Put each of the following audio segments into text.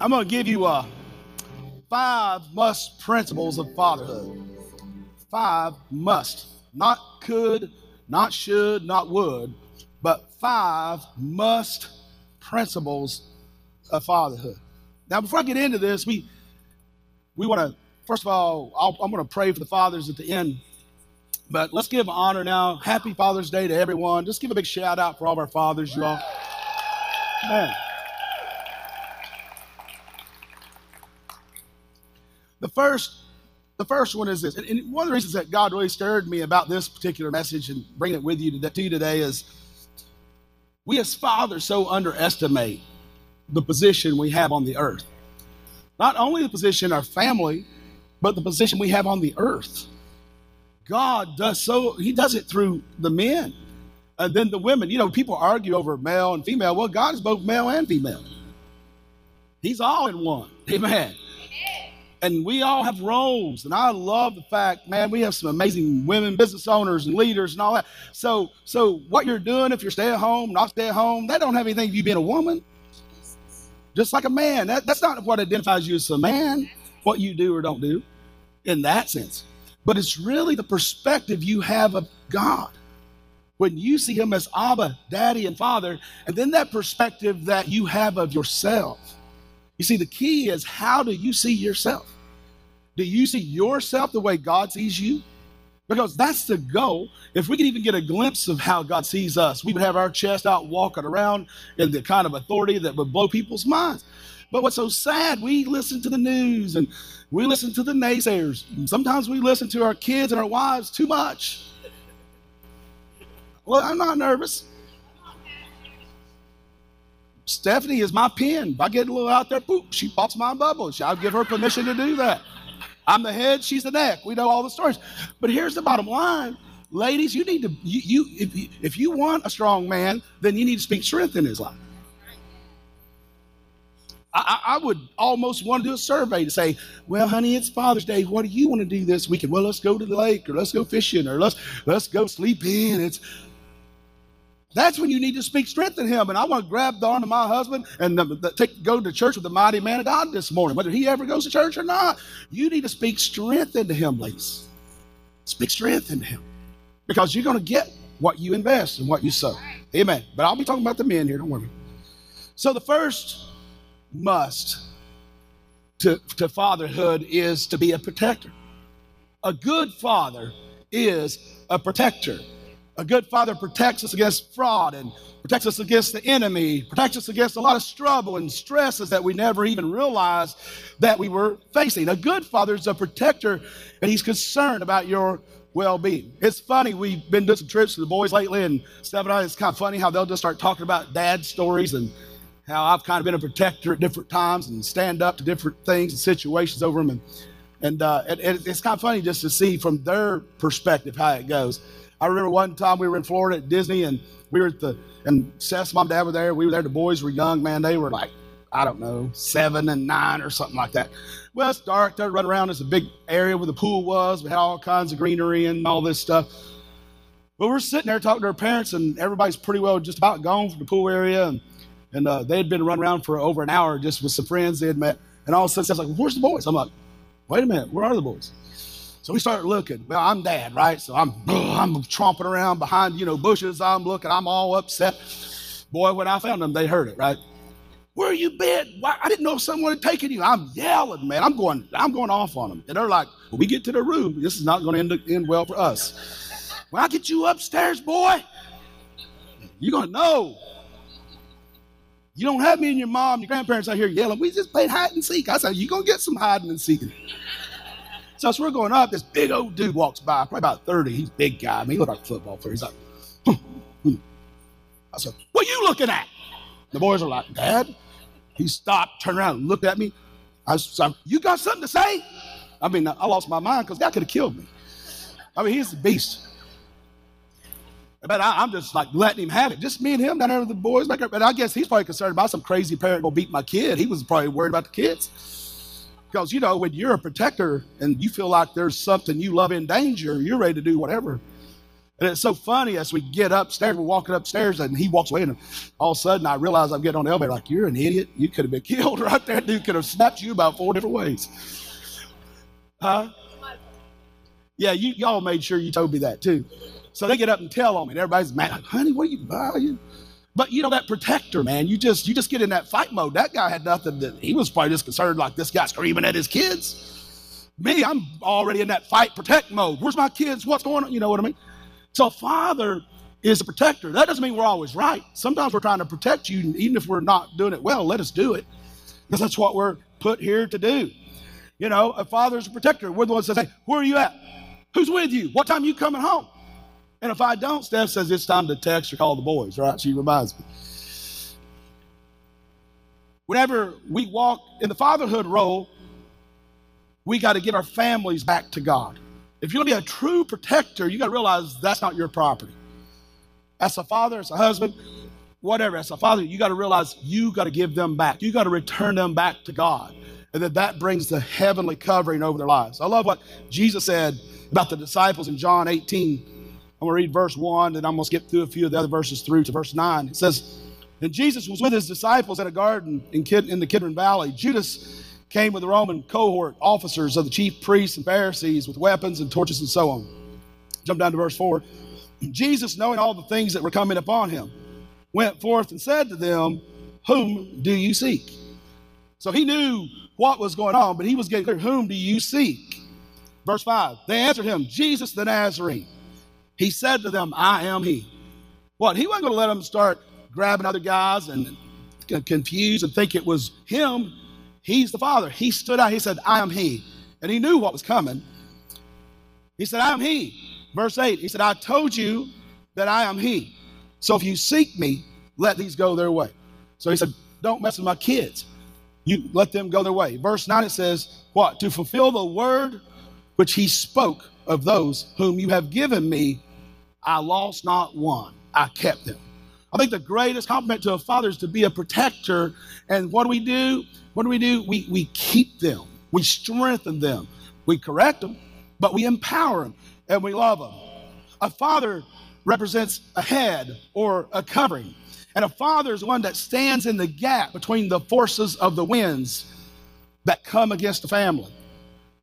I'm going to give you uh, five must principles of fatherhood. Five must, not could, not should, not would, but five must principles of fatherhood. Now, before I get into this, we we want to first of all, i am going to pray for the fathers at the end. But let's give honor now. Happy Father's Day to everyone. Just give a big shout out for all of our fathers, you all. Man. The first, the first one is this, and one of the reasons that God really stirred me about this particular message and bring it with you to, you today is we as fathers so underestimate the position we have on the earth. Not only the position our family, but the position we have on the earth. God does so, He does it through the men and then the women. You know, people argue over male and female. Well, God is both male and female, He's all in one. Amen. And we all have roles. And I love the fact, man, we have some amazing women business owners and leaders and all that. So, so what you're doing, if you're stay at home, not stay at home, that don't have anything to you being a woman. Just like a man. That, that's not what identifies you as a man, what you do or don't do in that sense. But it's really the perspective you have of God. When you see Him as Abba, Daddy, and Father, and then that perspective that you have of yourself. You see, the key is how do you see yourself? Do you see yourself the way God sees you? Because that's the goal. If we could even get a glimpse of how God sees us, we would have our chest out walking around in the kind of authority that would blow people's minds. But what's so sad, we listen to the news and we listen to the naysayers. Sometimes we listen to our kids and our wives too much. Well, I'm not nervous. Stephanie is my pen. If I get a little out there, poop, she pops my bubble. I'll give her permission to do that. I'm the head, she's the neck. We know all the stories. But here's the bottom line. Ladies, you need to, you, you if, you, if you want a strong man, then you need to speak strength in his life. I, I, would almost want to do a survey to say, well, honey, it's Father's Day. What do you want to do this weekend? Well, let's go to the lake or let's go fishing or let's let's go sleep in. It's that's when you need to speak strength in him. And I want to grab the arm of my husband and um, the, take, go to church with the mighty man of God this morning, whether he ever goes to church or not. You need to speak strength into him, ladies. Speak strength into him because you're going to get what you invest and what you sow. Amen. But I'll be talking about the men here. Don't worry. So the first must to, to fatherhood is to be a protector. A good father is a protector. A good father protects us against fraud and protects us against the enemy, protects us against a lot of struggle and stresses that we never even realized that we were facing. A good father is a protector and he's concerned about your well-being. It's funny, we've been doing some trips with the boys lately and and it's kind of funny how they'll just start talking about dad stories and how I've kind of been a protector at different times and stand up to different things and situations over them. And, and, uh, and, and it's kind of funny just to see from their perspective how it goes. I remember one time we were in Florida at Disney and we were at the, and Seth's mom and dad were there. We were there. The boys were young, man. They were like, I don't know, seven and nine or something like that. Well, it's dark. They're running around. It's a big area where the pool was. We had all kinds of greenery and all this stuff. But we're sitting there talking to our parents, and everybody's pretty well just about gone from the pool area. And and uh, they had been running around for over an hour just with some friends they had met. And all of a sudden, I was like, where's the boys? I'm like, wait a minute, where are the boys? So we started looking. Well, I'm dad, right? So I'm I'm tromping around behind, you know, bushes. I'm looking. I'm all upset. Boy, when I found them, they heard it, right? Where you been? Why? I didn't know someone had taken you. I'm yelling, man. I'm going, I'm going off on them. And they're like, when we get to the room, this is not going to end, end well for us. When I get you upstairs, boy, you're going to know you don't have me and your mom, your grandparents out here yelling. We just played hide and seek. I said, You're going to get some hiding and seeking. So as we're going up, this big old dude walks by, probably about 30. He's big guy. I mean, he looks like a football player. He's like, hmm, hmm. I said, What you looking at? The boys are like, Dad. He stopped, turned around, looked at me. I said, You got something to say? I mean, I lost my mind because that could have killed me. I mean, he's a beast. But I, am just like letting him have it. Just me and him down there with the boys. But I guess he's probably concerned about some crazy parent gonna beat my kid. He was probably worried about the kids. Because you know, when you're a protector and you feel like there's something you love in danger, you're ready to do whatever. And it's so funny as we get upstairs, we're walking upstairs, and he walks away, and all of a sudden I realize I'm getting on the elevator, like, you're an idiot. You could have been killed right there. Dude could have snapped you about four different ways. Huh? Yeah, you, y'all made sure you told me that too. So they get up and tell on me. And everybody's mad. Like, Honey, what are you buying? But you know that protector, man. You just you just get in that fight mode. That guy had nothing. That he was probably just concerned like this guy screaming at his kids. Me, I'm already in that fight protect mode. Where's my kids? What's going on? You know what I mean? So Father is a protector. That doesn't mean we're always right. Sometimes we're trying to protect you, even if we're not doing it well. Let us do it because that's what we're put here to do. You know, a father is a protector. We're the ones that say, "Where are you at? Who's with you? What time are you coming home?" And if I don't, Steph says it's time to text or call the boys, right? She reminds me. Whenever we walk in the fatherhood role, we got to get our families back to God. If you're going to be a true protector, you got to realize that's not your property. As a father, as a husband, whatever, as a father, you got to realize you got to give them back. You got to return them back to God. And that that brings the heavenly covering over their lives. I love what Jesus said about the disciples in John 18 I'm going to read verse 1, and I'm going to skip through a few of the other verses through to verse 9. It says, And Jesus was with his disciples at a garden in, Kid, in the Kidron Valley. Judas came with the Roman cohort officers of the chief priests and Pharisees with weapons and torches and so on. Jump down to verse 4. Jesus, knowing all the things that were coming upon him, went forth and said to them, Whom do you seek? So he knew what was going on, but he was getting clear, Whom do you seek? Verse 5. They answered him, Jesus the Nazarene. He said to them, I am he. What? He wasn't going to let them start grabbing other guys and confused and think it was him. He's the Father. He stood out. He said, I am he. And he knew what was coming. He said, I am he. Verse 8, he said, I told you that I am he. So if you seek me, let these go their way. So he said, Don't mess with my kids. You let them go their way. Verse 9 it says, What? To fulfill the word which he spoke of those whom you have given me I lost not one, I kept them. I think the greatest compliment to a father is to be a protector. And what do we do? What do we do? We, we keep them, we strengthen them, we correct them, but we empower them and we love them. A father represents a head or a covering. And a father is one that stands in the gap between the forces of the winds that come against the family.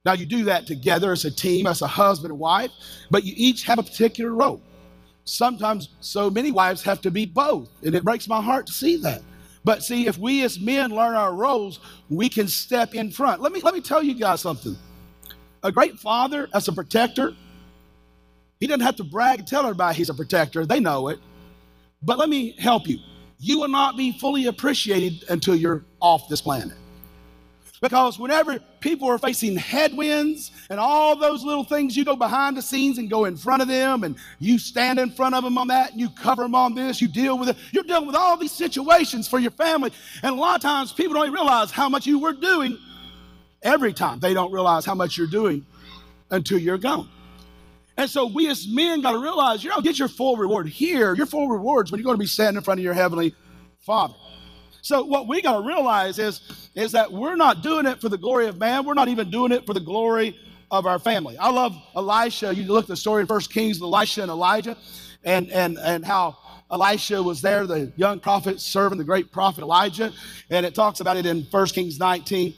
Now, you do that together as a team, as a husband and wife, but you each have a particular role. Sometimes so many wives have to be both, and it breaks my heart to see that. But see, if we as men learn our roles, we can step in front. Let me let me tell you guys something. A great father as a protector, he doesn't have to brag and tell everybody he's a protector. They know it. But let me help you. You will not be fully appreciated until you're off this planet. Because whenever people are facing headwinds and all those little things, you go behind the scenes and go in front of them and you stand in front of them on that and you cover them on this, you deal with it. You're dealing with all these situations for your family. And a lot of times people don't realize how much you were doing every time. They don't realize how much you're doing until you're gone. And so we as men got to realize you don't get your full reward here. Your full rewards when you're going to be standing in front of your heavenly Father. So what we got to realize is, is that we're not doing it for the glory of man. We're not even doing it for the glory of our family. I love Elisha. You look at the story in First Kings, Elisha and Elijah, and and and how Elisha was there, the young prophet serving the great prophet Elijah, and it talks about it in First Kings 19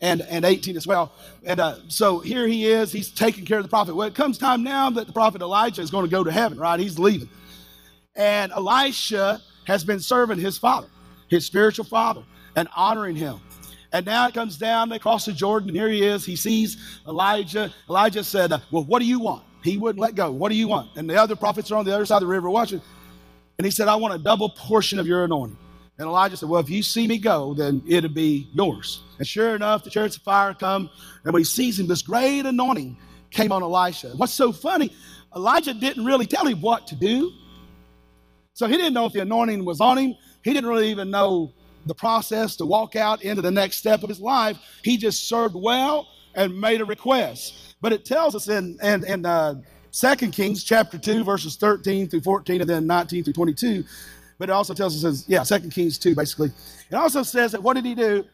and, and 18 as well. And uh, so here he is, he's taking care of the prophet. Well, it comes time now that the prophet Elijah is going to go to heaven, right? He's leaving. And Elisha has been serving his father his spiritual father, and honoring him. And now it comes down, they cross the Jordan, and here he is. He sees Elijah. Elijah said, Well, what do you want? He wouldn't let go. What do you want? And the other prophets are on the other side of the river watching. And he said, I want a double portion of your anointing. And Elijah said, Well, if you see me go, then it'll be yours. And sure enough, the chariots of fire come. And when he sees him, this great anointing came on Elisha. What's so funny, Elijah didn't really tell him what to do. So he didn't know if the anointing was on him. He didn't really even know the process to walk out into the next step of his life. He just served well and made a request. But it tells us in, in, in uh, 2 Kings chapter 2, verses 13 through 14, and then 19 through 22. But it also tells us, yeah, 2 Kings 2, basically. It also says that what did he do?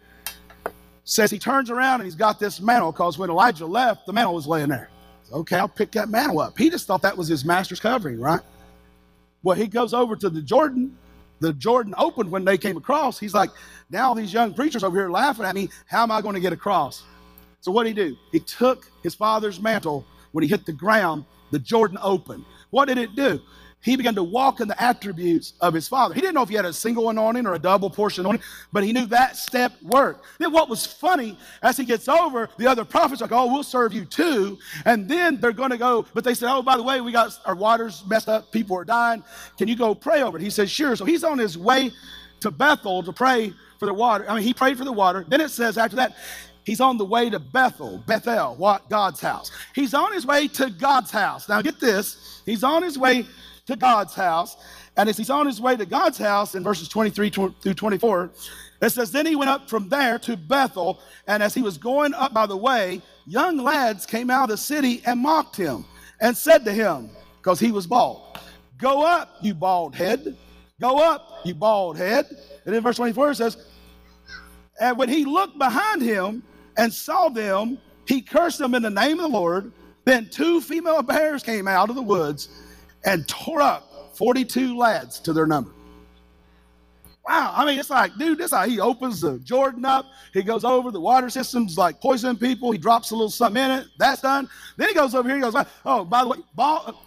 Says he turns around and he's got this mantle because when Elijah left, the mantle was laying there. Okay, I'll pick that mantle up. He just thought that was his master's covering, right? Well, he goes over to the Jordan. The Jordan opened when they came across. He's like, now these young preachers over here laughing at me. How am I going to get across? So what did he do? He took his father's mantle. When he hit the ground, the Jordan opened. What did it do? He began to walk in the attributes of his father. He didn't know if he had a single anointing or a double portion anointing, but he knew that step worked. Then what was funny, as he gets over, the other prophets are like, oh, we'll serve you too. And then they're going to go, but they said, oh, by the way, we got our waters messed up. People are dying. Can you go pray over it? He says, sure. So he's on his way to Bethel to pray for the water. I mean, he prayed for the water. Then it says after that, He's on the way to Bethel, Bethel, what? God's house. He's on his way to God's house. Now get this. He's on his way to God's house. And as he's on his way to God's house in verses 23 through 24, it says, Then he went up from there to Bethel, and as he was going up by the way, young lads came out of the city and mocked him and said to him, because he was bald, Go up, you bald head. Go up, you bald head. And in verse 24 it says, And when he looked behind him and saw them, he cursed them in the name of the Lord. Then two female bears came out of the woods and tore up 42 lads to their number. Wow, I mean, it's like, dude, this how he opens the Jordan up. He goes over the water systems like poison people. He drops a little something in it. That's done. Then he goes over here. He goes, oh, by the way, ball,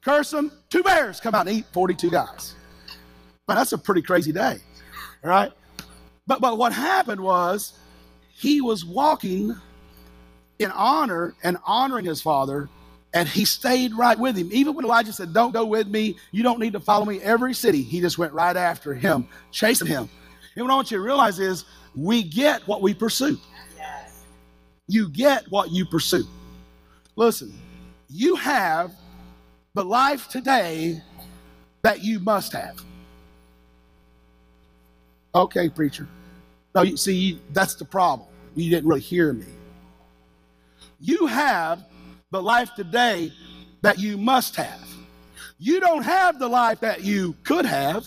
curse them. Two bears come out and eat 42 guys. But that's a pretty crazy day, right? But but what happened was he was walking in honor and honoring his father and he stayed right with him. Even when Elijah said, Don't go with me, you don't need to follow me every city, he just went right after him, chasing him. And what I want you to realize is we get what we pursue. You get what you pursue. Listen, you have the life today that you must have. Okay, preacher. No, you see, that's the problem. You didn't really hear me. You have the life today that you must have. You don't have the life that you could have.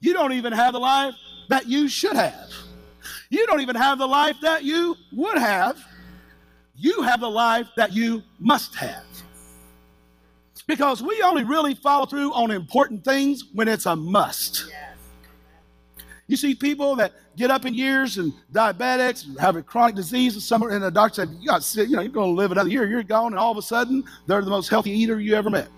You don't even have the life that you should have. You don't even have the life that you would have. You have the life that you must have. Because we only really follow through on important things when it's a must. You see people that get up in years and diabetics, have a chronic disease, and some and the doctor said, "You got, you know, you're to live another year. You're gone," and all of a sudden, they're the most healthy eater you ever met.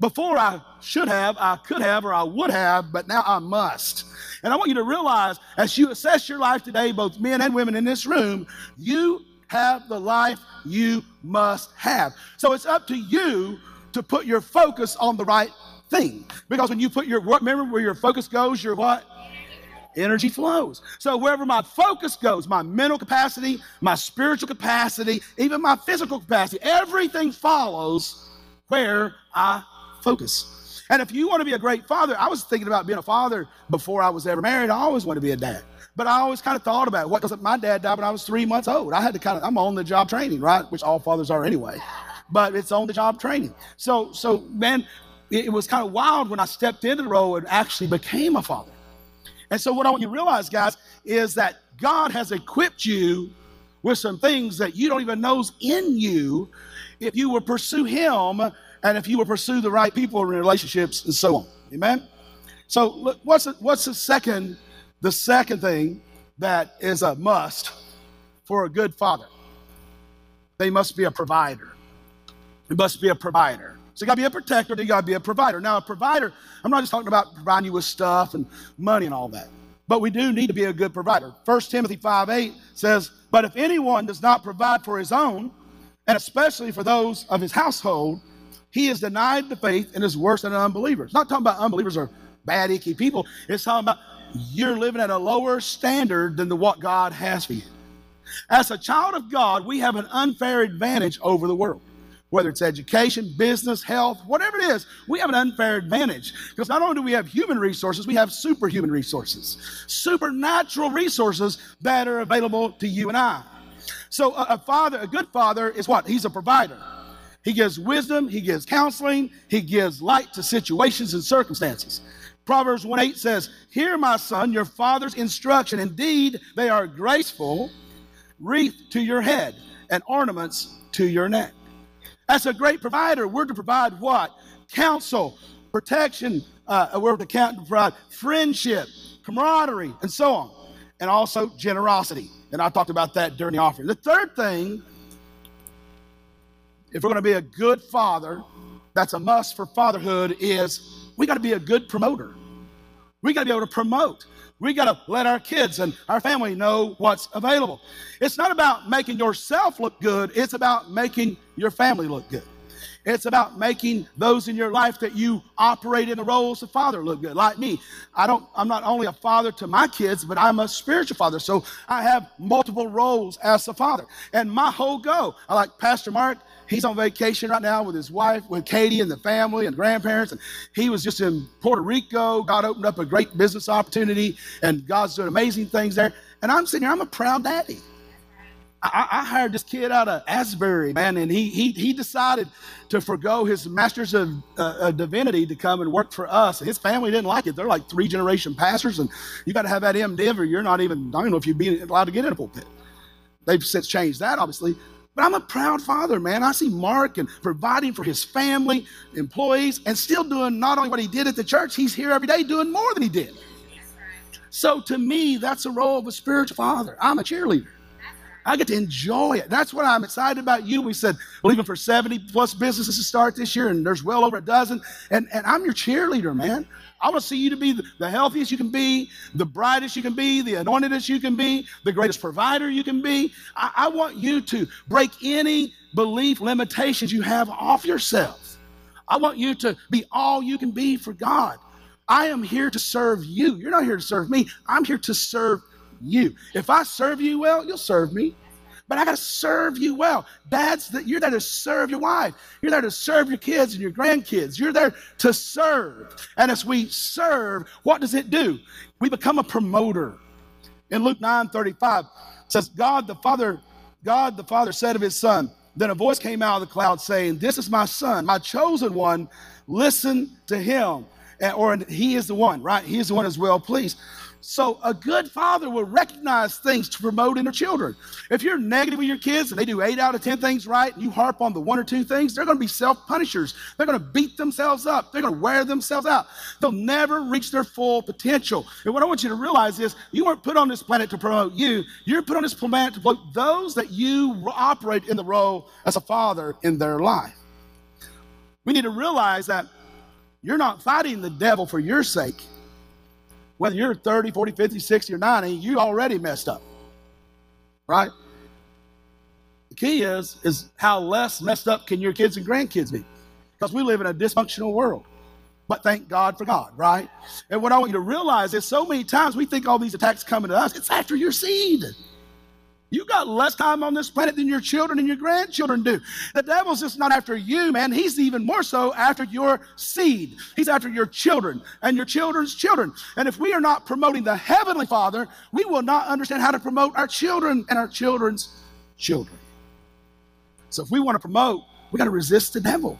Before I should have, I could have, or I would have, but now I must. And I want you to realize, as you assess your life today, both men and women in this room, you have the life you must have. So it's up to you to put your focus on the right thing. Because when you put your remember where your focus goes, your what? Energy flows. So wherever my focus goes, my mental capacity, my spiritual capacity, even my physical capacity, everything follows where I focus. And if you want to be a great father, I was thinking about being a father before I was ever married. I always wanted to be a dad. But I always kind of thought about what because my dad died when I was three months old. I had to kind of I'm on the job training, right? Which all fathers are anyway. But it's on the job training. So so man, it was kind of wild when I stepped into the role and actually became a father. And so, what I want you to realize, guys, is that God has equipped you with some things that you don't even know is in you if you will pursue Him and if you will pursue the right people in relationships and so on. Amen? So, look, what's the, what's the second the second thing that is a must for a good father? They must be a provider. It must be a provider. So you got to be a protector, you got to be a provider. Now, a provider, I'm not just talking about providing you with stuff and money and all that, but we do need to be a good provider. 1 Timothy 5 8 says, But if anyone does not provide for his own, and especially for those of his household, he is denied the faith and is worse than an unbeliever. It's not talking about unbelievers are bad, icky people. It's talking about you're living at a lower standard than the what God has for you. As a child of God, we have an unfair advantage over the world whether it's education, business, health, whatever it is, we have an unfair advantage. Because not only do we have human resources, we have superhuman resources, supernatural resources that are available to you and I. So a, a father, a good father, is what? He's a provider. He gives wisdom, he gives counseling, he gives light to situations and circumstances. Proverbs 1 8 says, Hear, my son, your father's instruction. Indeed, they are graceful, wreath to your head, and ornaments to your neck. As a great provider, we're to provide what? Counsel, protection, uh, we're to provide friendship, camaraderie, and so on. And also generosity. And I talked about that during the offering. The third thing, if we're going to be a good father, that's a must for fatherhood, is we got to be a good promoter. We got to be able to promote. We got to let our kids and our family know what's available. It's not about making yourself look good, it's about making your family look good. It's about making those in your life that you operate in the roles of father look good. Like me, I don't. I'm not only a father to my kids, but I'm a spiritual father. So I have multiple roles as a father. And my whole go, I like Pastor Mark. He's on vacation right now with his wife, with Katie and the family and grandparents. And he was just in Puerto Rico. God opened up a great business opportunity, and God's doing amazing things there. And I'm sitting here, I'm a proud daddy. I, I, hired this kid out of Asbury, man, and he he he decided to forego his master's of, uh, divinity to come and work for us. His family didn't like it. They're like three generation pastors, and you got to have that MDiv, or you're not even. I don't know if you'd be allowed to get in a pulpit. They've since changed that, obviously. But I'm a proud father, man. I see Mark and providing for his family, employees, and still doing not only what he did at the church, he's here every day doing more than he did. So to me, that's the role of a spiritual father. I'm a cheerleader. I get to enjoy it. That's what I'm excited about you. We said believing for 70 plus businesses to start this year, and there's well over a dozen. And, and I'm your cheerleader, man. I want to see you to be the healthiest you can be, the brightest you can be, the anointedest you can be, the greatest provider you can be. I, I want you to break any belief limitations you have off yourself. I want you to be all you can be for God. I am here to serve you. You're not here to serve me. I'm here to serve you. If I serve you well, you'll serve me. But I got to serve you well. Dads, that you're there to serve your wife. You're there to serve your kids and your grandkids. You're there to serve. And as we serve, what does it do? We become a promoter. In Luke 9 35, says, God the Father, God the Father said of his son, then a voice came out of the cloud saying, This is my son, my chosen one. Listen to him. Or he is the one, right? He is the one as well pleased. So a good father will recognize things to promote in their children. If you're negative with your kids and they do eight out of 10 things right and you harp on the one or two things, they're going to be self-punishers. They're going to beat themselves up. They're going to wear themselves out. They'll never reach their full potential. And what I want you to realize is you weren't put on this planet to promote you. You're put on this planet to promote those that you operate in the role as a father in their life. We need to realize that you're not fighting the devil for your sake whether you're 30, 40, 50, 60, or 90, you already messed up. Right? The key is, is how less messed up can your kids and grandkids be? Because we live in a dysfunctional world. But thank God for God, right? And what I want you to realize is so many times we think all these attacks coming to us, it's after your seed. You got less time on this planet than your children and your grandchildren do. The devil's just not after you, man. He's even more so after your seed. He's after your children and your children's children. And if we are not promoting the Heavenly Father, we will not understand how to promote our children and our children's children. So if we want to promote, we got to resist the devil.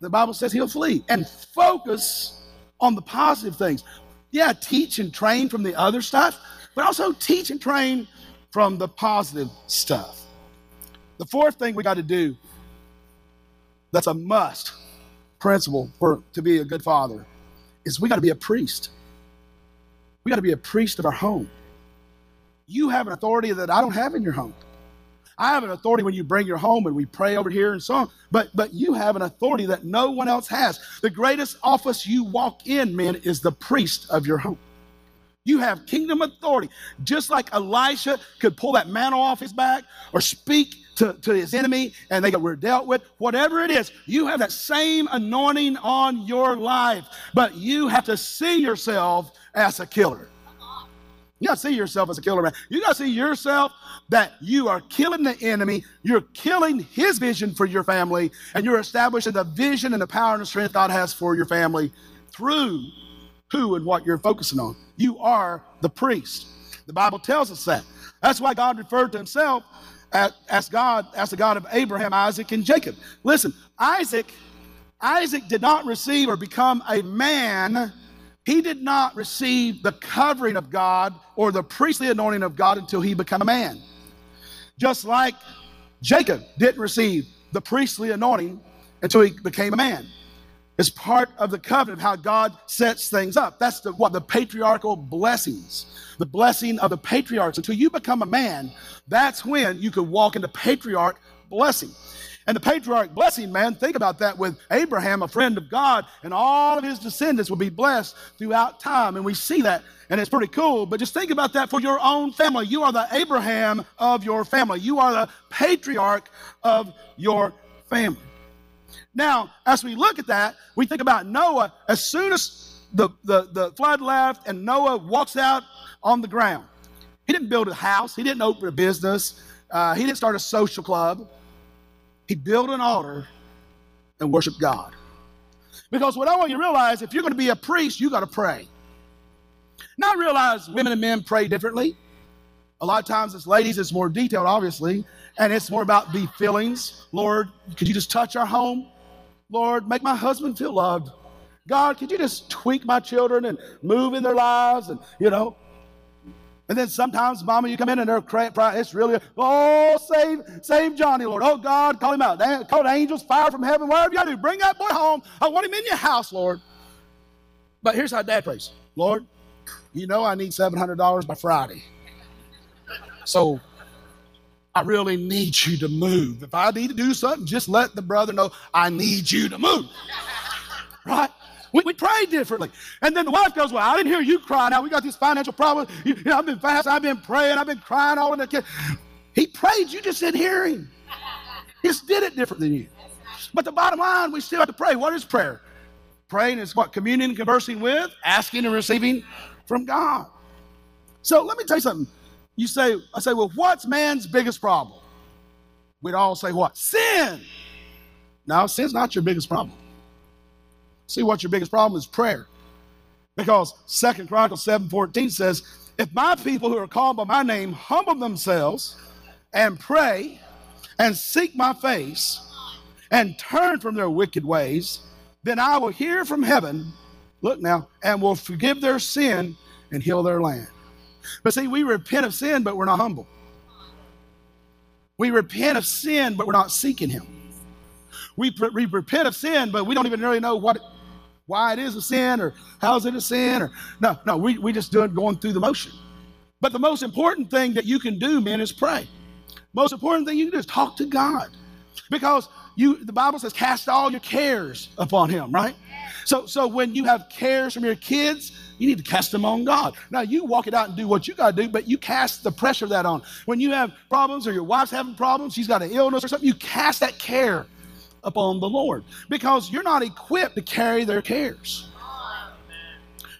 The Bible says he'll flee and focus on the positive things. Yeah, teach and train from the other stuff, but also teach and train from the positive stuff. The fourth thing we got to do that's a must principle for to be a good father is we got to be a priest. We got to be a priest of our home. You have an authority that I don't have in your home. I have an authority when you bring your home and we pray over here and so on, but but you have an authority that no one else has. The greatest office you walk in, man, is the priest of your home. You have kingdom authority. Just like Elisha could pull that mantle off his back or speak to, to his enemy and they were dealt with, whatever it is, you have that same anointing on your life. But you have to see yourself as a killer. You got to see yourself as a killer, man. You got to see yourself that you are killing the enemy, you're killing his vision for your family, and you're establishing the vision and the power and the strength God has for your family through who and what you're focusing on. You are the priest. The Bible tells us that. That's why God referred to himself as, God, as the God of Abraham, Isaac, and Jacob. Listen, Isaac, Isaac did not receive or become a man. He did not receive the covering of God or the priestly anointing of God until he became a man. Just like Jacob didn't receive the priestly anointing until he became a man. It's part of the covenant of how God sets things up. That's the what the patriarchal blessings, the blessing of the patriarchs. Until you become a man, that's when you could walk into patriarch blessing. And the patriarch blessing, man, think about that with Abraham, a friend of God, and all of his descendants will be blessed throughout time. And we see that, and it's pretty cool. But just think about that for your own family. You are the Abraham of your family, you are the patriarch of your family. Now, as we look at that, we think about Noah. As soon as the, the, the flood left and Noah walks out on the ground, he didn't build a house, he didn't open a business, uh, he didn't start a social club. He built an altar and worshiped God. Because what I want you to realize, if you're going to be a priest, you got to pray. Now I realize women and men pray differently. A lot of times as ladies, it's more detailed, obviously, and it's more about the feelings. Lord, could you just touch our home? Lord, make my husband feel loved. God, could you just tweak my children and move in their lives? And, you know, and then sometimes, Mama, you come in and they're crying. It's really, oh, save, save Johnny, Lord. Oh, God, call him out. Call the angels, fire from heaven, whatever you do. Bring that boy home. I want him in your house, Lord. But here's how Dad prays Lord, you know I need $700 by Friday. So I really need you to move. If I need to do something, just let the brother know I need you to move. Right? We, we pray differently. And then the wife goes, Well, I didn't hear you cry. Now we got these financial problems. You, you know, I've been fasting, I've been praying, I've been crying all in the kid. He prayed, you just didn't hear him. He just did it different than you. But the bottom line, we still have to pray. What is prayer? Praying is what? Communion, conversing with, asking and receiving from God. So let me tell you something. You say, I say, well, what's man's biggest problem? We'd all say what? Sin. Now, sin's not your biggest problem. See what your biggest problem is prayer. Because Second Chronicles 7:14 says, if my people who are called by my name humble themselves and pray and seek my face and turn from their wicked ways, then I will hear from heaven, look now, and will forgive their sin and heal their land. But see, we repent of sin, but we're not humble. We repent of sin, but we're not seeking Him. We, we repent of sin, but we don't even really know what why it is a sin or how is it a sin or no, no, we, we just doing going through the motion. But the most important thing that you can do, men, is pray. Most important thing you can do is talk to God. Because you the Bible says cast all your cares upon him, right? So so when you have cares from your kids, you need to cast them on God. Now you walk it out and do what you got to do, but you cast the pressure of that on. When you have problems or your wife's having problems, she's got an illness or something, you cast that care upon the Lord because you're not equipped to carry their cares.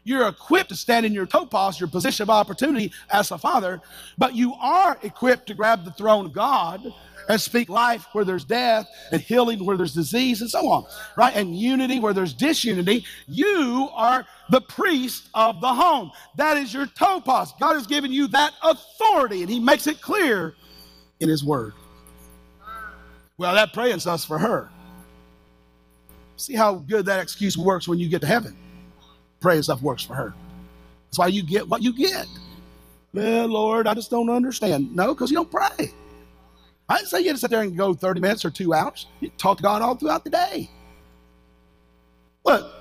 You're equipped to stand in your topos, your position of opportunity as a father, but you are equipped to grab the throne of God and speak life where there's death and healing where there's disease and so on, right? And unity where there's disunity. You are the priest of the home. That is your topos. God has given you that authority, and He makes it clear in His Word. Well, that praying stuff's for her. See how good that excuse works when you get to heaven. Praying stuff works for her. That's why you get what you get. Well, Lord, I just don't understand. No, because you don't pray. I didn't say you had to sit there and go 30 minutes or two hours. You talk to God all throughout the day. Look,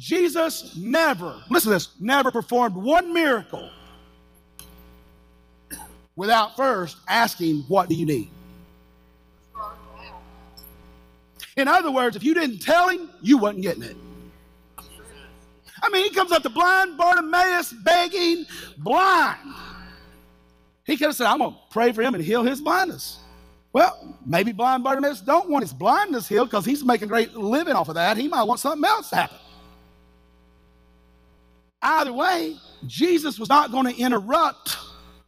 Jesus never, listen to this, never performed one miracle without first asking, What do you need? In other words, if you didn't tell him, you wasn't getting it. I mean, he comes up to blind Bartimaeus begging, blind. He could have said, I'm going to pray for him and heal his blindness. Well, maybe blind Bartimaeus don't want his blindness healed because he's making great living off of that. He might want something else to happen. Either way, Jesus was not going to interrupt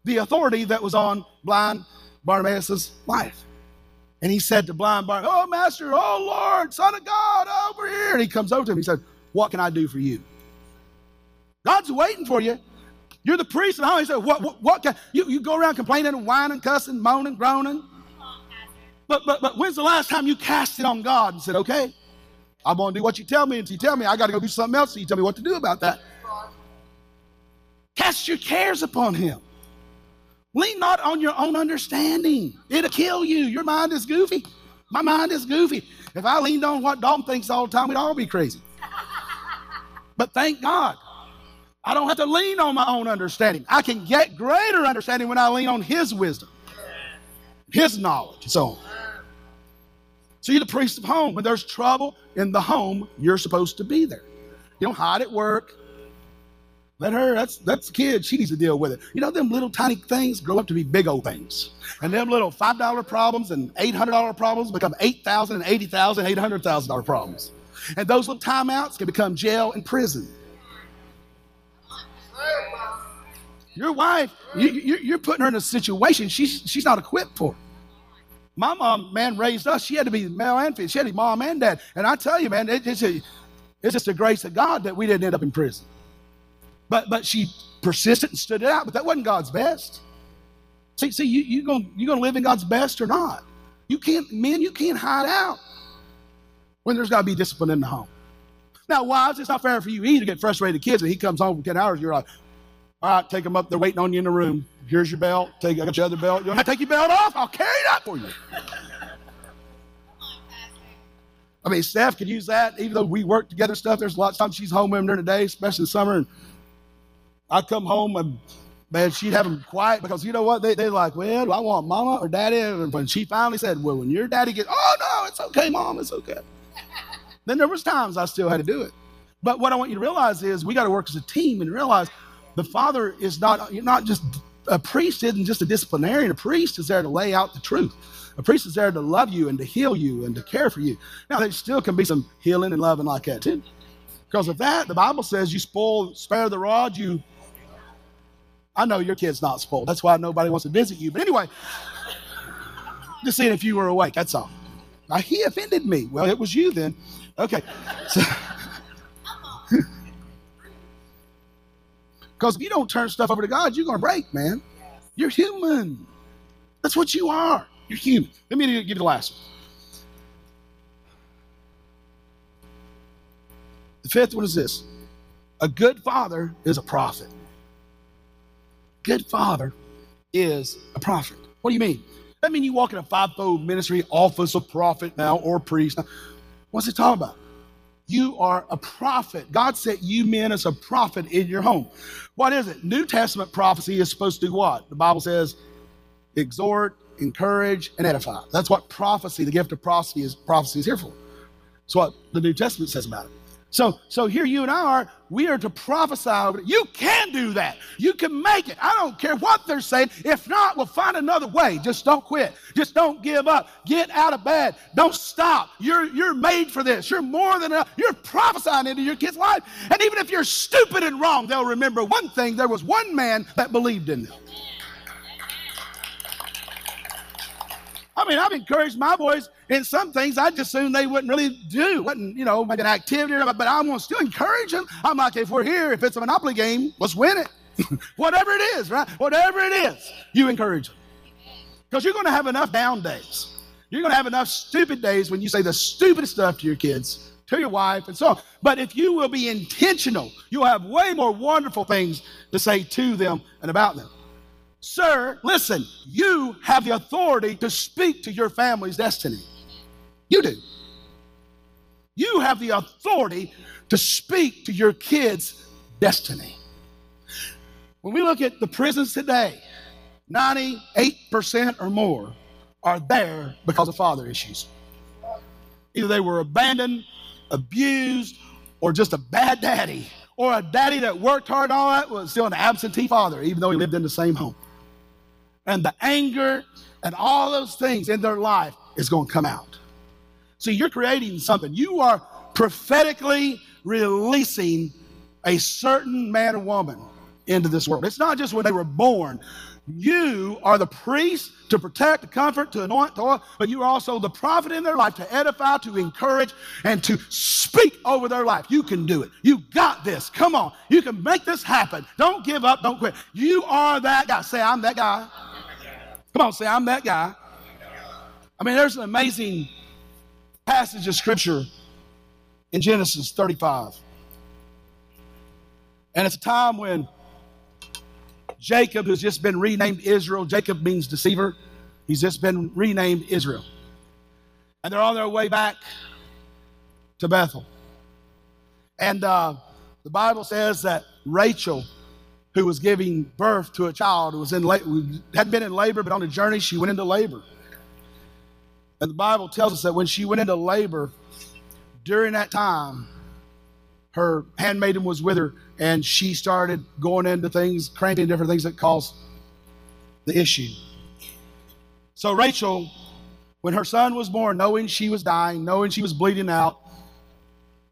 the authority that was on blind Bartimaeus' life. And he said to blind Bartimaeus, Oh, Master, oh, Lord, Son of God, over here. And he comes over to him. He said, What can I do for you? God's waiting for you. You're the priest and He said, What, what, what can you, you go around complaining and whining, cussing, moaning, groaning? But, but, but when's the last time you cast it on God and said, Okay, I'm going to do what you tell me. And you tell me I got to go do something else, so you tell me what to do about that. Cast your cares upon Him. Lean not on your own understanding. It'll kill you. Your mind is goofy. My mind is goofy. If I leaned on what Dalton thinks all the time, we'd all be crazy. But thank God, I don't have to lean on my own understanding. I can get greater understanding when I lean on His wisdom, His knowledge, and so on. So you're the priest of home. When there's trouble in the home, you're supposed to be there. You don't hide at work. Let her, that's that's the kid. She needs to deal with it. You know, them little tiny things grow up to be big old things. And them little $5 problems and $800 problems become $8,000 and $80,000, $800,000 problems. And those little timeouts can become jail and prison. Your wife, you, you're putting her in a situation she's, she's not equipped for. My mom, man, raised us. She had to be male and female. She had to be mom and dad. And I tell you, man, it, it's, a, it's just the grace of God that we didn't end up in prison. But but she persisted and stood it out. But that wasn't God's best. See, see, you you gonna you gonna live in God's best or not? You can't, men, you can't hide out when there's got to be discipline in the home. Now, wives, it's not fair for you either to get frustrated kids and he comes home for 10 hours. You're like, all right, take them up. They're waiting on you in the room. Here's your belt. Take, I got your other belt. You want to take your belt off? I'll carry it up for you. I mean, Steph could use that, even though we work together stuff. There's a lot of times she's home with him during the day, especially in the summer. And I come home and man, she'd have them quiet because you know what? They, they're like, well, do I want mama or daddy? And when she finally said, well, when your daddy gets, oh, no, it's okay, mom, it's okay. then there was times I still had to do it. But what I want you to realize is we got to work as a team and realize the father is not, you're not just, a priest isn't just a disciplinarian. A priest is there to lay out the truth. A priest is there to love you and to heal you and to care for you. Now, there still can be some healing and loving like that too. Because of that, the Bible says you spoil, spare the rod, you I know your kid's not spoiled. That's why nobody wants to visit you. But anyway, just seeing if you were awake. That's all. Now, he offended me. Well, it was you then. Okay. Because if you don't turn stuff over to God, you're going to break, man. You're human. That's what you are. You're human. Let me give you the last one. The fifth one is this a good father is a prophet good father is a prophet. What do you mean? That mean you walk in a fivefold ministry, office of prophet now or priest. What's it talking about? You are a prophet. God set you men as a prophet in your home. What is it? New Testament prophecy is supposed to do what? The Bible says, exhort, encourage, and edify. That's what prophecy, the gift of prophecy is prophecy is here for. That's what the New Testament says about it. So, so here you and I are, we are to prophesy over it. You can do that. You can make it. I don't care what they're saying. If not, we'll find another way. Just don't quit. Just don't give up. Get out of bed. Don't stop. You're, you're made for this. You're more than enough. You're prophesying into your kid's life. And even if you're stupid and wrong, they'll remember one thing. There was one man that believed in them. I mean, I've encouraged my boys in some things I just assumed they wouldn't really do, wouldn't, you know, make an activity, but I'm going to still encourage them. I'm like, if we're here, if it's a Monopoly game, let's win it. Whatever it is, right? Whatever it is, you encourage them. Because you're going to have enough down days. You're going to have enough stupid days when you say the stupidest stuff to your kids, to your wife, and so on. But if you will be intentional, you'll have way more wonderful things to say to them and about them. Sir, listen, you have the authority to speak to your family's destiny. You do. You have the authority to speak to your kids' destiny. When we look at the prisons today, 98% or more are there because of father issues. Either they were abandoned, abused, or just a bad daddy, or a daddy that worked hard all that was still an absentee father, even though he lived in the same home. And the anger and all those things in their life is going to come out. See, you're creating something. You are prophetically releasing a certain man or woman into this world. It's not just when they were born. You are the priest to protect, to comfort, to anoint, to oil, but you are also the prophet in their life to edify, to encourage, and to speak over their life. You can do it. You got this. Come on. You can make this happen. Don't give up. Don't quit. You are that guy. Say, I'm that guy. Come on, say, I'm that guy. I mean, there's an amazing passage of scripture in Genesis 35. And it's a time when Jacob, who's just been renamed Israel, Jacob means deceiver, he's just been renamed Israel. And they're on their way back to Bethel. And uh, the Bible says that Rachel, who was giving birth to a child was in had been in labor, but on a journey, she went into labor. And the Bible tells us that when she went into labor, during that time, her handmaiden was with her, and she started going into things, cranking different things that caused the issue. So Rachel, when her son was born, knowing she was dying, knowing she was bleeding out,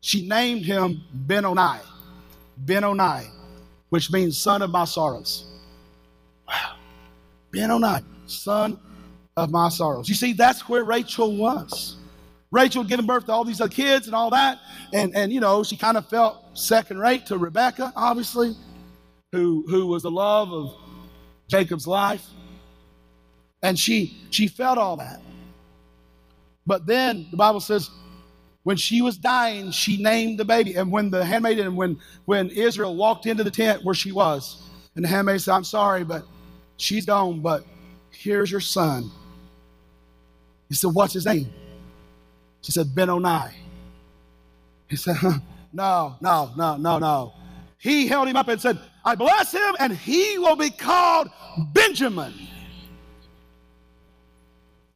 she named him Benoni. Benoni, which means son of my sorrows. Wow. Benoni, son of my sorrows. You see, that's where Rachel was. Rachel giving birth to all these other kids and all that. And, and you know, she kind of felt second rate to Rebecca, obviously, who, who was the love of Jacob's life. And she, she felt all that. But then the Bible says, when she was dying, she named the baby. And when the handmaiden, and when, when Israel walked into the tent where she was, and the handmaid said, I'm sorry, but she's gone, but here's your son. He said, What's his name? She said, "Ben Benoni. He said, No, no, no, no, no. He held him up and said, I bless him, and he will be called Benjamin.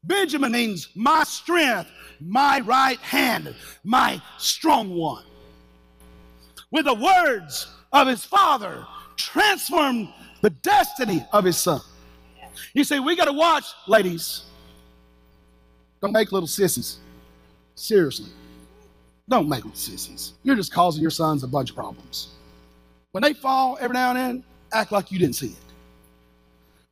Benjamin means my strength, my right hand, my strong one. With the words of his father, transformed the destiny of his son. You say, we got to watch, ladies. Don't make little sissies. Seriously. Don't make little sissies. You're just causing your sons a bunch of problems. When they fall every now and then, act like you didn't see it.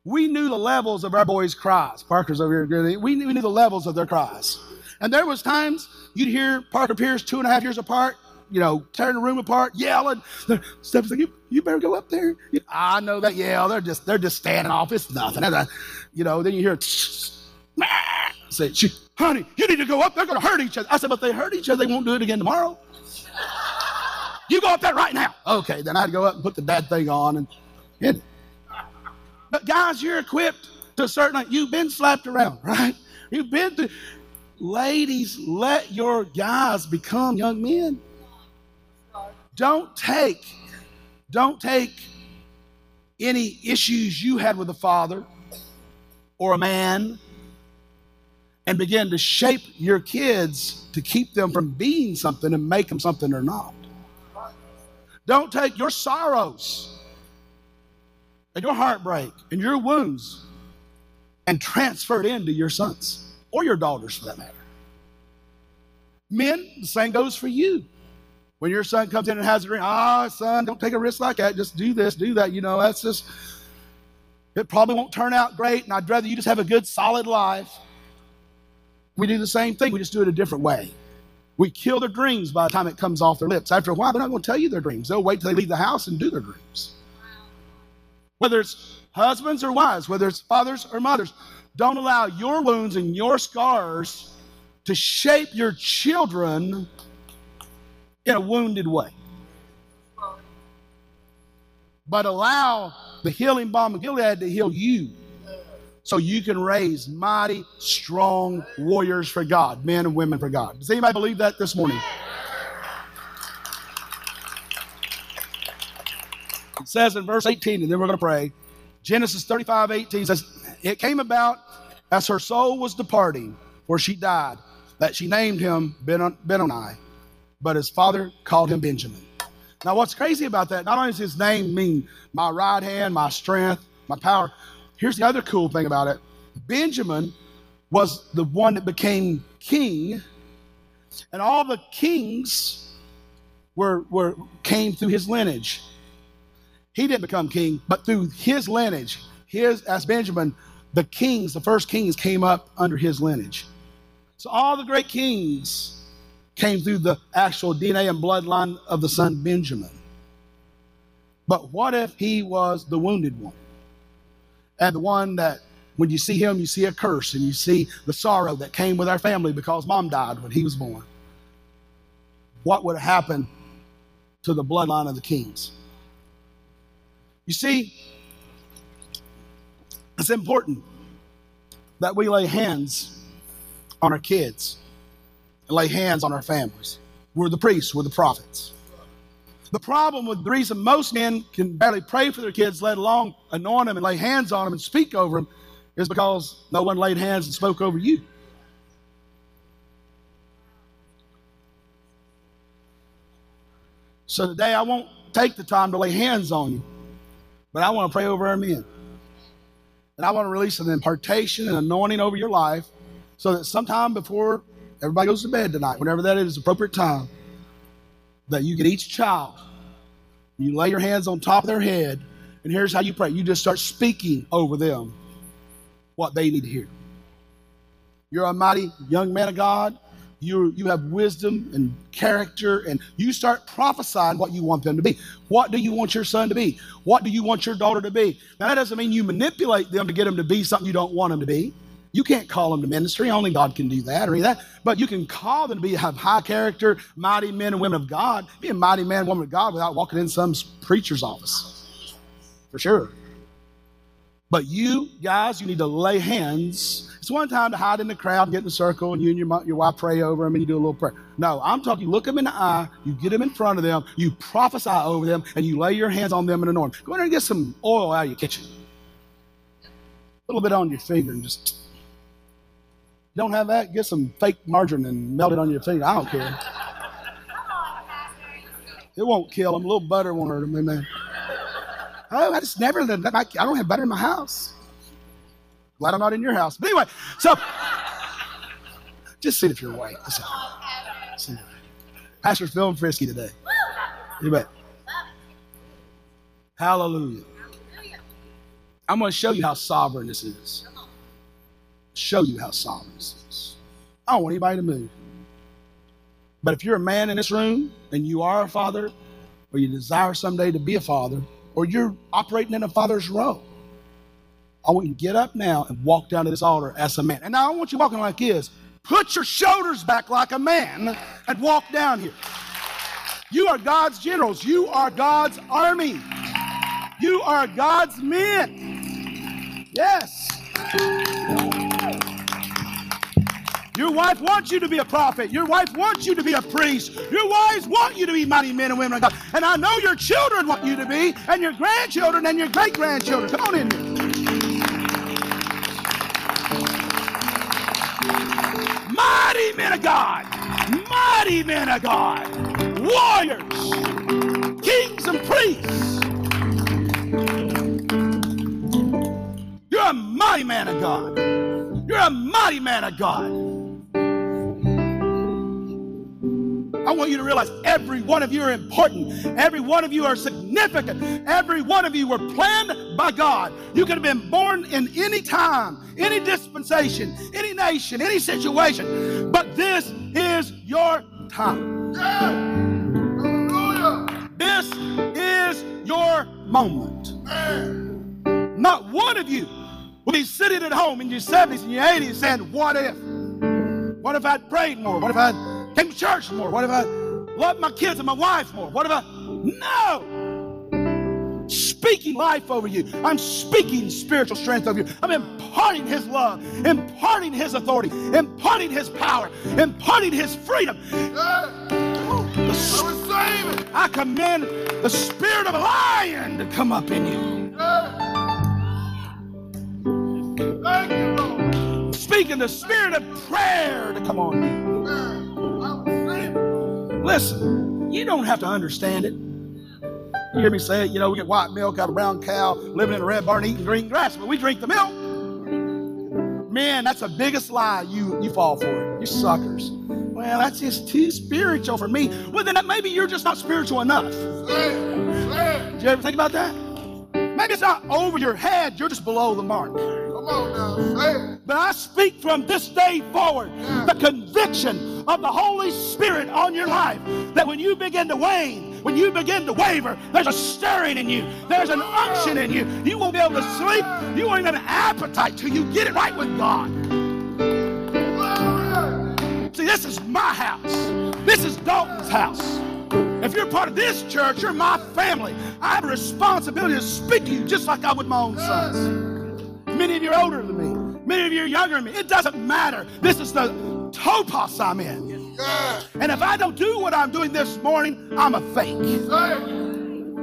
We knew the levels of our boys' cries. Parker's over here. We knew, we knew the levels of their cries. And there was times you'd hear Parker Pierce two and a half years apart, you know, tearing the room apart, yelling. Steph's like, you, you better go up there. I know that yell. They're just they're just standing off. It's nothing. You know, then you hear say, honey, you need to go up. They're going to hurt each other. I said, but they hurt each other. They won't do it again tomorrow. you go up there right now. Okay, then I'd go up and put the bad thing on and hit it. But guys, you're equipped to certain, you've been slapped around, right? You've been to, ladies, let your guys become young men. Don't take, don't take any issues you had with a father or a man and begin to shape your kids to keep them from being something and make them something they're not. Don't take your sorrows and your heartbreak and your wounds and transfer it into your sons or your daughters for that matter. Men, the same goes for you. When your son comes in and has a dream, ah, son, don't take a risk like that. Just do this, do that. You know, that's just, it probably won't turn out great. And I'd rather you just have a good, solid life we do the same thing, we just do it a different way. We kill their dreams by the time it comes off their lips. After a while, they're not going to tell you their dreams. They'll wait till they leave the house and do their dreams. Whether it's husbands or wives, whether it's fathers or mothers, don't allow your wounds and your scars to shape your children in a wounded way. But allow the healing balm of Gilead to heal you so you can raise mighty, strong warriors for God, men and women for God. Does anybody believe that this morning? It says in verse 18, and then we're going to pray. Genesis 35 18 says, It came about as her soul was departing, for she died, that she named him Benoni, but his father called him Benjamin. Now, what's crazy about that, not only does his name mean my right hand, my strength, my power, Here's the other cool thing about it Benjamin was the one that became king, and all the kings were, were came through his lineage. He didn't become king, but through his lineage, his as Benjamin, the kings, the first kings came up under his lineage. So all the great kings came through the actual DNA and bloodline of the son Benjamin. But what if he was the wounded one? And the one that when you see him, you see a curse and you see the sorrow that came with our family because mom died when he was born. What would happen to the bloodline of the kings? You see, it's important that we lay hands on our kids. and lay hands on our families. We're the priests, we're the prophets. The problem with the reason most men can barely pray for their kids, let alone anoint them and lay hands on them and speak over them, is because no one laid hands and spoke over you. So today I won't take the time to lay hands on you, but I want to pray over our men. And I want to release an impartation and anointing over your life so that sometime before everybody goes to bed tonight, whenever that is appropriate time, that you get each child, you lay your hands on top of their head, and here's how you pray. You just start speaking over them what they need to hear. You're a mighty young man of God. You, you have wisdom and character, and you start prophesying what you want them to be. What do you want your son to be? What do you want your daughter to be? Now, that doesn't mean you manipulate them to get them to be something you don't want them to be. You can't call them to ministry. Only God can do that or that. But you can call them to be have high character, mighty men and women of God. Be a mighty man woman of God without walking in some preacher's office. For sure. But you guys, you need to lay hands. It's one time to hide in the crowd, get in a circle, and you and your, your wife pray over them and you do a little prayer. No, I'm talking, look them in the eye, you get them in front of them, you prophesy over them, and you lay your hands on them and anoint them. Go in there and get some oil out of your kitchen. A little bit on your finger and just. Don't have that? Get some fake margarine and melt it on your finger. I don't care. It won't kill them. A little butter won't hurt them. Amen. Oh, I just never, I don't have butter in my house. Glad I'm not in your house. But anyway, so just see if you're white. See. Pastor's feeling frisky today. You bet. Hallelujah. I'm going to show you how sovereign this is. Show you how sovereign this is. I don't want anybody to move. But if you're a man in this room and you are a father, or you desire someday to be a father, or you're operating in a father's role. I want you to get up now and walk down to this altar as a man. And now I want you walking like this. Put your shoulders back like a man and walk down here. You are God's generals. You are God's army. You are God's men. Yes. Your wife wants you to be a prophet. Your wife wants you to be a priest. Your wives want you to be mighty men and women of God. And I know your children want you to be, and your grandchildren and your great grandchildren. Come on in here. Mighty men of God. Mighty men of God. Warriors. Kings and priests. You're a mighty man of God. You're a mighty man of God. Want you to realize every one of you are important. Every one of you are significant. Every one of you were planned by God. You could have been born in any time, any dispensation, any nation, any situation. But this is your time. This is your moment. Not one of you will be sitting at home in your 70s and your 80s saying, What if? What if I'd prayed more? What if I'd came to church more? What if I loved my kids and my wife more? What if I. No! Speaking life over you. I'm speaking spiritual strength over you. I'm imparting His love, imparting His authority, imparting His power, imparting His freedom. I command the spirit of a lion to come up in you. Speaking the spirit of prayer to come on you. Listen, you don't have to understand it. You hear me say it, you know, we get white milk out of brown cow, living in a red barn, eating green grass, but we drink the milk. Man, that's the biggest lie you, you fall for. You suckers. Well, that's just too spiritual for me. Well, then maybe you're just not spiritual enough. Did you ever think about that? Maybe it's not over your head, you're just below the mark. Come on now, But I speak from this day forward the conviction of the Holy Spirit on your life that when you begin to wane, when you begin to waver, there's a stirring in you, there's an unction in you. You won't be able to sleep, you won't have an appetite till you get it right with God. See, this is my house, this is Dalton's house. If you're part of this church, you're my family. I have a responsibility to speak to you just like I would my own sons. Many of you are older than me. Many of you are younger than me. It doesn't matter. This is the topos I'm in. And if I don't do what I'm doing this morning, I'm a fake. I'm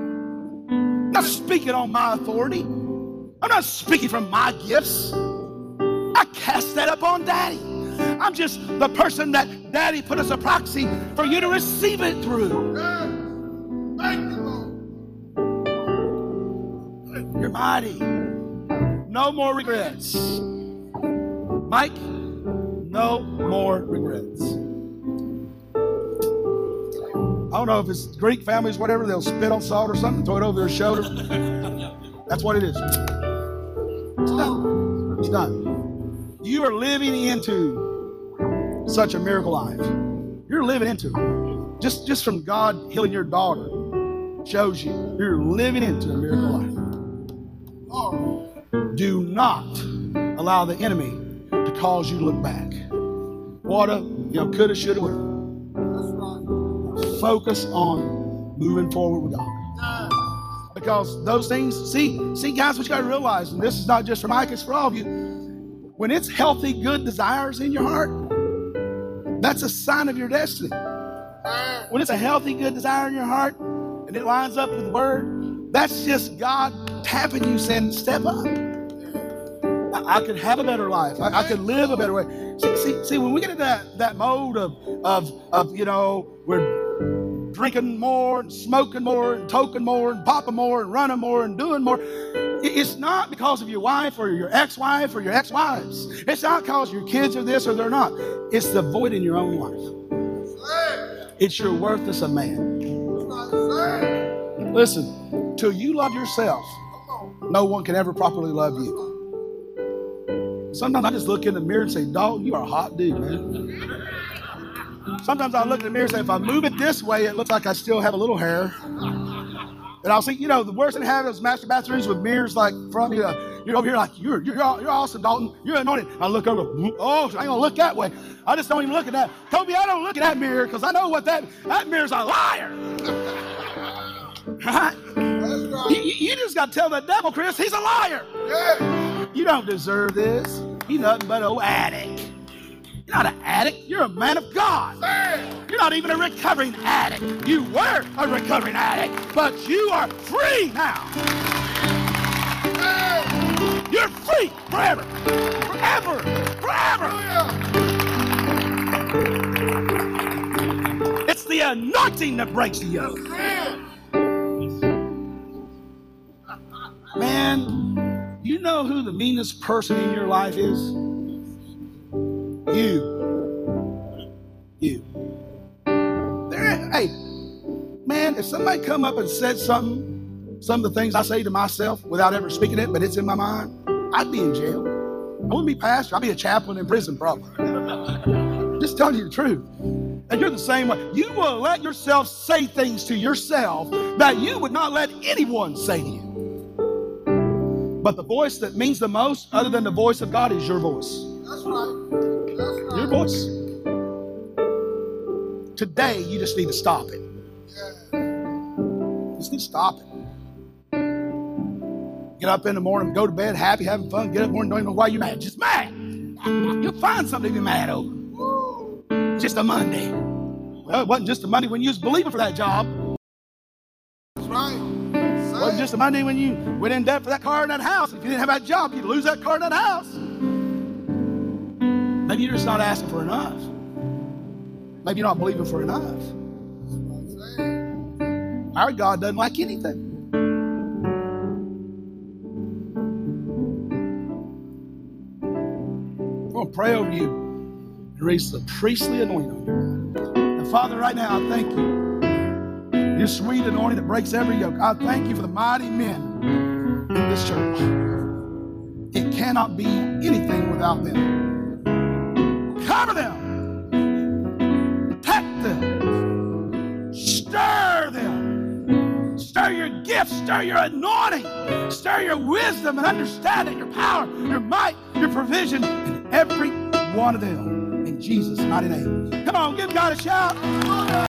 not speaking on my authority. I'm not speaking from my gifts. I cast that up on Daddy. I'm just the person that Daddy put as a proxy for you to receive it through. Thank you, Lord. You're mighty. No more regrets. Mike, no more regrets. I don't know if it's Greek families, whatever, they'll spit on salt or something, throw it over their shoulder. That's what it is. It's done. It's done. You are living into such a miracle life. You're living into it. Just, just from God healing your daughter shows you you're living into a miracle mm. life. Do not allow the enemy to cause you to look back. Woulda, you know, coulda, shoulda, woulda. That's right. Focus on moving forward with God. Yeah. Because those things, see, see, guys, what you got to realize, and this is not just for Mike, it's for all of you. When it's healthy, good desires in your heart, that's a sign of your destiny. Yeah. When it's a healthy, good desire in your heart, and it lines up with the word, that's just God tapping you, saying, "Step up." I, I could have a better life. I, I could live a better way. See, see, see, when we get in that that mode of of of you know we're drinking more and smoking more and toking more and popping more and running more and doing more. It's not because of your wife or your ex-wife or your ex-wives. It's not because your kids are this or they're not. It's the void in your own life. It's your worth as a man. That's right. Say. Listen, till you love yourself, no one can ever properly love you. Sometimes I just look in the mirror and say, Dog, you are a hot dude, man. Sometimes I look in the mirror and say, if I move it this way, it looks like I still have a little hair. And I'll see, you know, the worst thing to have is master bathrooms with mirrors like from you. Uh, you're over here like, you're, you're, you're awesome, Dalton. You're anointed. I look over, oh, I ain't gonna look that way. I just don't even look at that. Toby, I don't look at that mirror because I know what that, that mirror's a liar. Right? Right. you- you just got to tell the devil, Chris, he's a liar. Yeah. You don't deserve this. You're nothing but an addict. You're not an addict. You're a man of God. You're not even a recovering addict. You were a recovering addict, but you are free now. You're free forever. Forever. Forever. It's the anointing that breaks the yoke. Man, you know who the meanest person in your life is? You. You. There, hey, man, if somebody come up and said something, some of the things I say to myself without ever speaking it, but it's in my mind, I'd be in jail. I wouldn't be pastor. I'd be a chaplain in prison, probably. Just telling you the truth. And you're the same way. You will let yourself say things to yourself that you would not let anyone say to you. But the voice that means the most, other than the voice of God, is your voice. That's right. That's Your voice. Today, you just need to stop it. Yeah. You just need to stop it. Get up in the morning, go to bed happy, having fun. Get up in the morning, don't even know why you're mad. Just mad. You'll find something to be mad over. Woo. Just a Monday. Well, it wasn't just a Monday when you was believing for that job. That's right. Wasn't just a Monday when you went in debt for that car and that house. If you didn't have that job, you'd lose that car and that house. Maybe you're just not asking for enough. Maybe you're not believing for enough. Our God doesn't like anything. I'm going to pray over you and release the priestly anointing on you. And Father, right now, I thank you. Your sweet anointing that breaks every yoke. I thank you for the mighty men in this church. It cannot be anything without them. Cover them, protect them, stir them. Stir your gifts, stir your anointing, stir your wisdom and understanding, your power, your might, your provision in every one of them. In Jesus' mighty name. Come on, give God a shout.